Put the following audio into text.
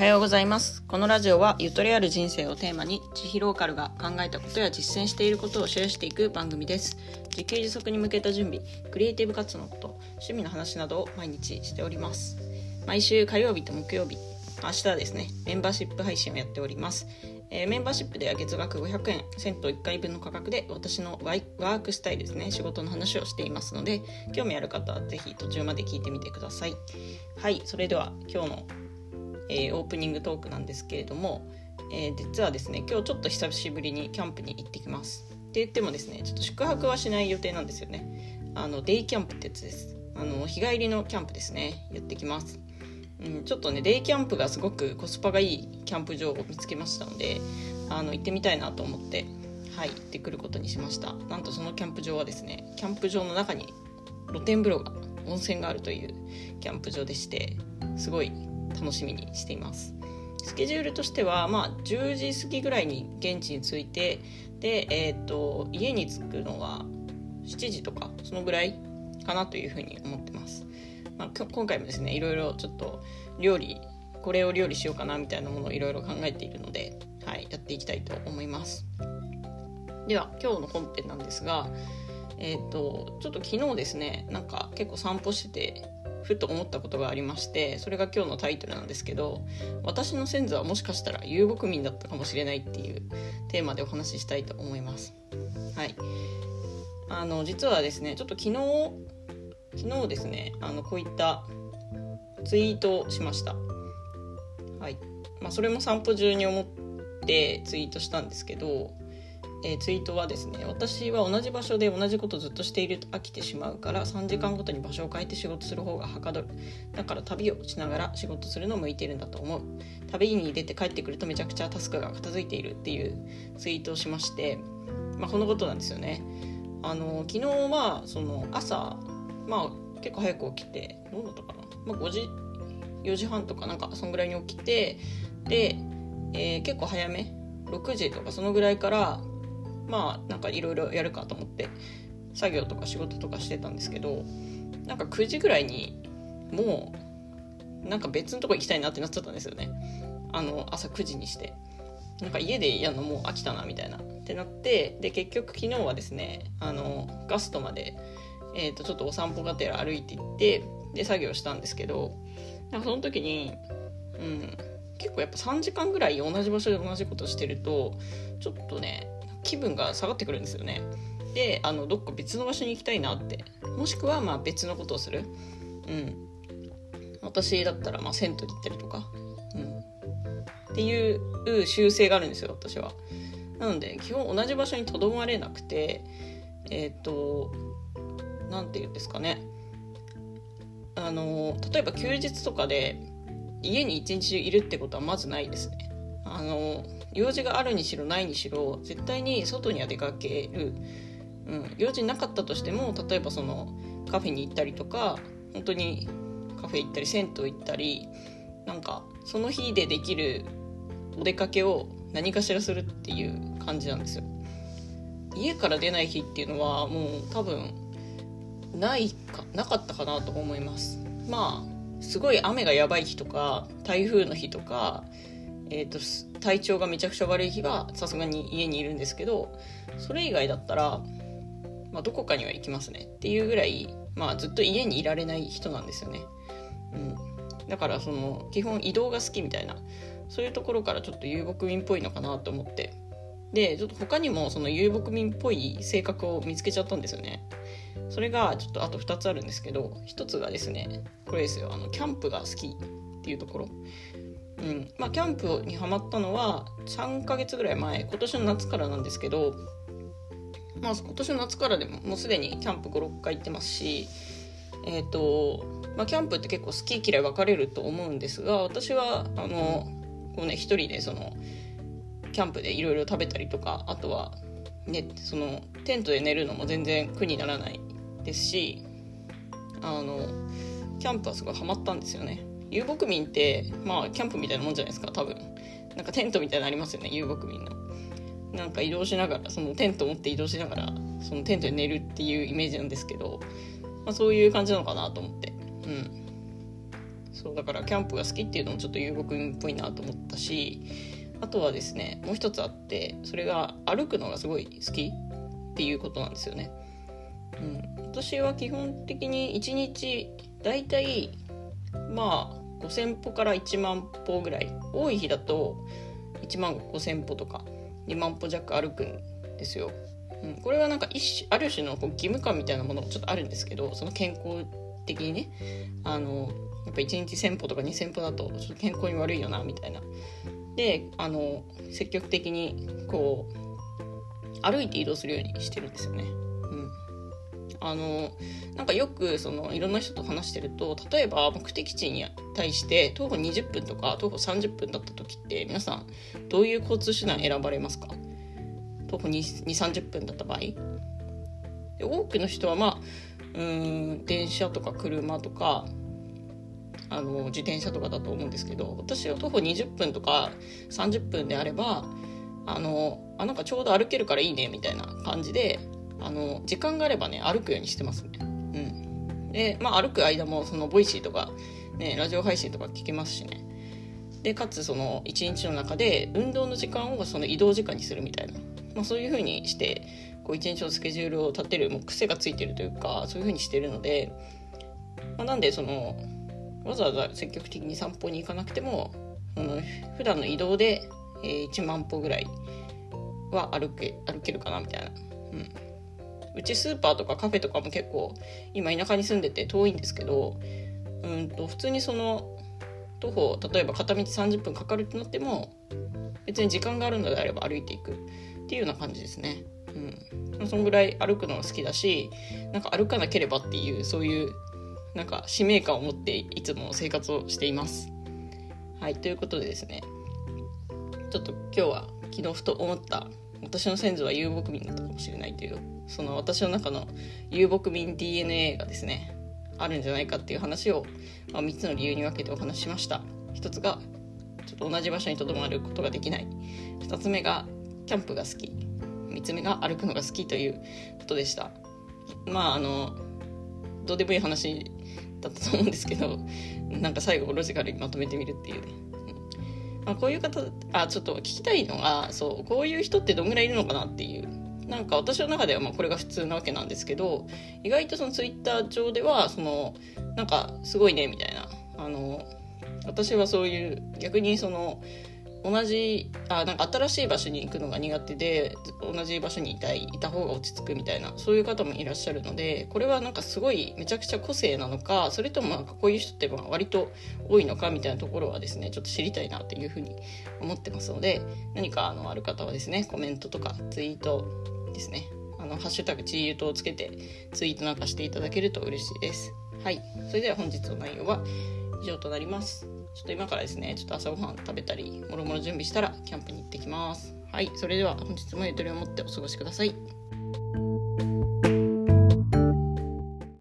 はようございます。このラジオはゆとりある人生をテーマに地域ローカルが考えたことや実践していることをシェアしていく番組です。自給自足に向けた準備クリエイティブ活動のこと趣味の話などを毎日しております。毎週火曜日と木曜日明日はですねメンバーシップ配信をやっております。えー、メンバーシップでは月額500円銭湯1回分の価格で私のワークスタイルですね仕事の話をしていますので興味ある方は是非途中まで聞いてみてください。はいそれでは今日のえー、オープニングトークなんですけれども、えー、実はですね今日ちょっと久しぶりにキャンプに行ってきます。って言ってもですねちょっと宿泊はしない予定なんですよね。あのデイキャンプってやつです。あの日帰りのキャンプですね。やってきます。うん、ちょっとねデイキャンプがすごくコスパがいいキャンプ場を見つけましたのであの行ってみたいなと思ってはい行ってくることにしました。なんとそのキャンプ場はですねキャンプ場の中に露天風呂が温泉があるというキャンプ場でしてすごい楽しみにしています。スケジュールとしては、まあ、10時過ぎぐらいに現地に着いてで、えーと、家に着くのは7時とかそのぐらいかなというふうに思ってます、まあ、今回もですねいろいろちょっと料理これを料理しようかなみたいなものをいろいろ考えているので、はい、やっていきたいと思います。では今日の本編なんですがえっ、ー、とちょっと昨日ですねなんか結構散歩しててふと思ったことがありましてそれが今日のタイトルなんですけど私の先祖はもしかしたら遊牧民だったかもしれないっていうテーマでお話ししたいと思います。はい。あの実はですねちょっと昨日昨日ですねあのこういったツイートをしました。はい。まあそれも散歩中に思ってツイートしたんですけどえー、ツイートはですね私は同じ場所で同じことずっとしていると飽きてしまうから3時間ごとに場所を変えて仕事する方がはかどる。だから旅をしながら仕事するの向いてるんだと思う。旅に出て帰ってくるとめちゃくちゃタスクが片付いているっていうツイートをしましてまあこのことなんですよね。あの昨日はその朝まあ結構早く起きてどうだったかな、まあ、5時4時半とかなんかそんぐらいに起きてで、えー、結構早め。6時とかそのぐらいからまあなんかいろいろやるかと思って作業とか仕事とかしてたんですけどなんか9時ぐらいにもうなんか別のとこ行きたいなってなっちゃったんですよね。あの朝9時にして。なんか家でやるのもう飽きたなみたいな。ってなってで結局昨日はですねあのガストまで、えー、とちょっとお散歩がてら歩いて行ってで作業したんですけどなんかその時にうん結構やっぱ3時間ぐらい同じ場所で同じことしてるとちょっとね気分が下がってくるんですよね。であのどっか別の場所に行きたいなってもしくはまあ別のことをする。うん、私だったらまあ銭湯に行ったりとか、うん、っていう習性があるんですよ私は。なので基本同じ場所にとどまれなくてえっ、ー、と何て言うんですかねあの例えば休日とかで家に一日中いるってことはまずないですね。あの用事があるにしろないにしろ絶対に外には出かける、うん、用事なかったとしても例えばそのカフェに行ったりとか本当にカフェ行ったり銭湯行ったりなんかその日でできるお出かけを何かしらするっていう感じなんですよ。家から出ない日っていうのはもう多分ないかなかったかなと思います。まあすごい雨がやばい日とか台風の日とかえーと、体調がめちゃくちゃ悪い日はさすがに家にいるんですけどそれ以外だったら、まあ、どこかには行きますね。っていうぐらい、まあ、ずっと家にいられない人なんですよね。うん、だからその基本移動が好きみたいなそういうところからちょっと遊牧民っぽいのかなと思って。でちょっと他にもその遊牧民っぽい性格を見つけちゃったんですよね。それがちょっとあと2つあるんですけど1つがですねこれですよ。あのキャンプが好きっていうところ。うん。まあ、キャンプにはまったのは3ヶ月ぐらい前。今年の夏からなんですけど、まあ、今年の夏からでももうすでにキャンプ56回行ってますしえっ、ー、と、まあ、キャンプって結構好き嫌い分かれると思うんですが私はあのこうね一人でそのキャンプでいろいろ食べたりとかあとはねそのテントで寝るのも全然苦にならないですしあのキャンプはすごいハマったんですよね。遊牧民ってまあキャンプみたいなもんじゃないですか多分。なんかテントみたいなのありますよね遊牧民の。なんか移動しながらそのテント持って移動しながらそのテントで寝るっていうイメージなんですけど、まあ、そういう感じなのかなと思って。うん。そうだからキャンプが好きっていうのもちょっと遊牧民っぽいなと思ったしあとはですねもう一つあってそれが歩くのがすごい好きっていうことなんですよね。うん、私は基本的に1日だいたいまあ5,000歩から1万歩ぐらい多い日だと1万5,000歩とか2万歩弱歩くんですよ。うん、これはなんか一種ある種のこう義務感みたいなものもちょっとあるんですけどその健康的にねあのやっぱ1日1,000歩とか2,000歩だとちょっと健康に悪いよなみたいな。であの積極的にこう歩いて移動するようにしてるんですよね。あのなんかよくそのいろんな人と話してると例えば目的地に対して徒歩20分とか徒歩30分だった時って皆さんどういう交通手段選ばれますか？徒歩2 3 0分だった場合。で多くの人はまあうん電車とか車とかあの自転車とかだと思うんですけど私は徒歩20分とか30分であればあのあなんかちょうど歩けるからいいねみたいな感じであの時間があればね歩くようにしてますね。うん、でまあ歩く間もその Voicy とか、ね、ラジオ配信とか聞けますしね。でかつその一日の中で運動の時間をその移動時間にするみたいな、まあ、そういう風にしてこう一日のスケジュールを立てるもう癖がついてるというかそういう風にしてるので、まあ、なんでそのわざわざ積極的に散歩に行かなくてもの普段の移動で、1万歩ぐらいは歩け歩けるかなみたいな。うんうちスーパーとかカフェとかも結構今田舎に住んでて遠いんですけどうんと普通にその徒歩例えば片道30分かかるってなっても別に時間があるのであれば歩いていくっていうような感じですね。うん、そのぐらい歩くのが好きだしなんか歩かなければっていうそういうなんか使命感を持っていつも生活をしています。はいということでですねちょっと今日は昨日ふと思った私の先祖は遊牧民だったかもしれないというその私の中の遊牧民 DNA がですねあるんじゃないかっていう話を、まあ、3つの理由に分けてお話ししました。1つがちょっと同じ場所にとどまることができない。2つ目がキャンプが好き。3つ目が歩くのが好きということでした。まああのどうでもいい話だったと思うんですけどなんか最後ロジカルにまとめてみるっていうね。あ、こういう方あちょっと聞きたいのがそうこういう人ってどんぐらいいるのかなっていう。なんか私の中ではまあこれが普通なわけなんですけど意外とそのツイッター上ではそのなんかすごいねみたいな。あの私はそういう逆にその同じあなんか新しい場所に行くのが苦手で同じ場所にいたいいた方が落ち着くみたいなそういう方もいらっしゃるのでこれはなんかすごいめちゃくちゃ個性なのかそれともなんかこういう人ってまあ割と多いのかみたいなところはですねちょっと知りたいなというふうに思ってますので何かあのある方はですねコメントとかツイートですねあのハッシュタグチーユートをつけてツイートなんかしていただけると嬉しいです。はい、それでは本日の内容は以上となります。ちょっと今からですね、ちょっと朝ごはん食べたり、もろもろ準備したらキャンプに行ってきます。はい、それでは本日もゆとりを持ってお過ごしください。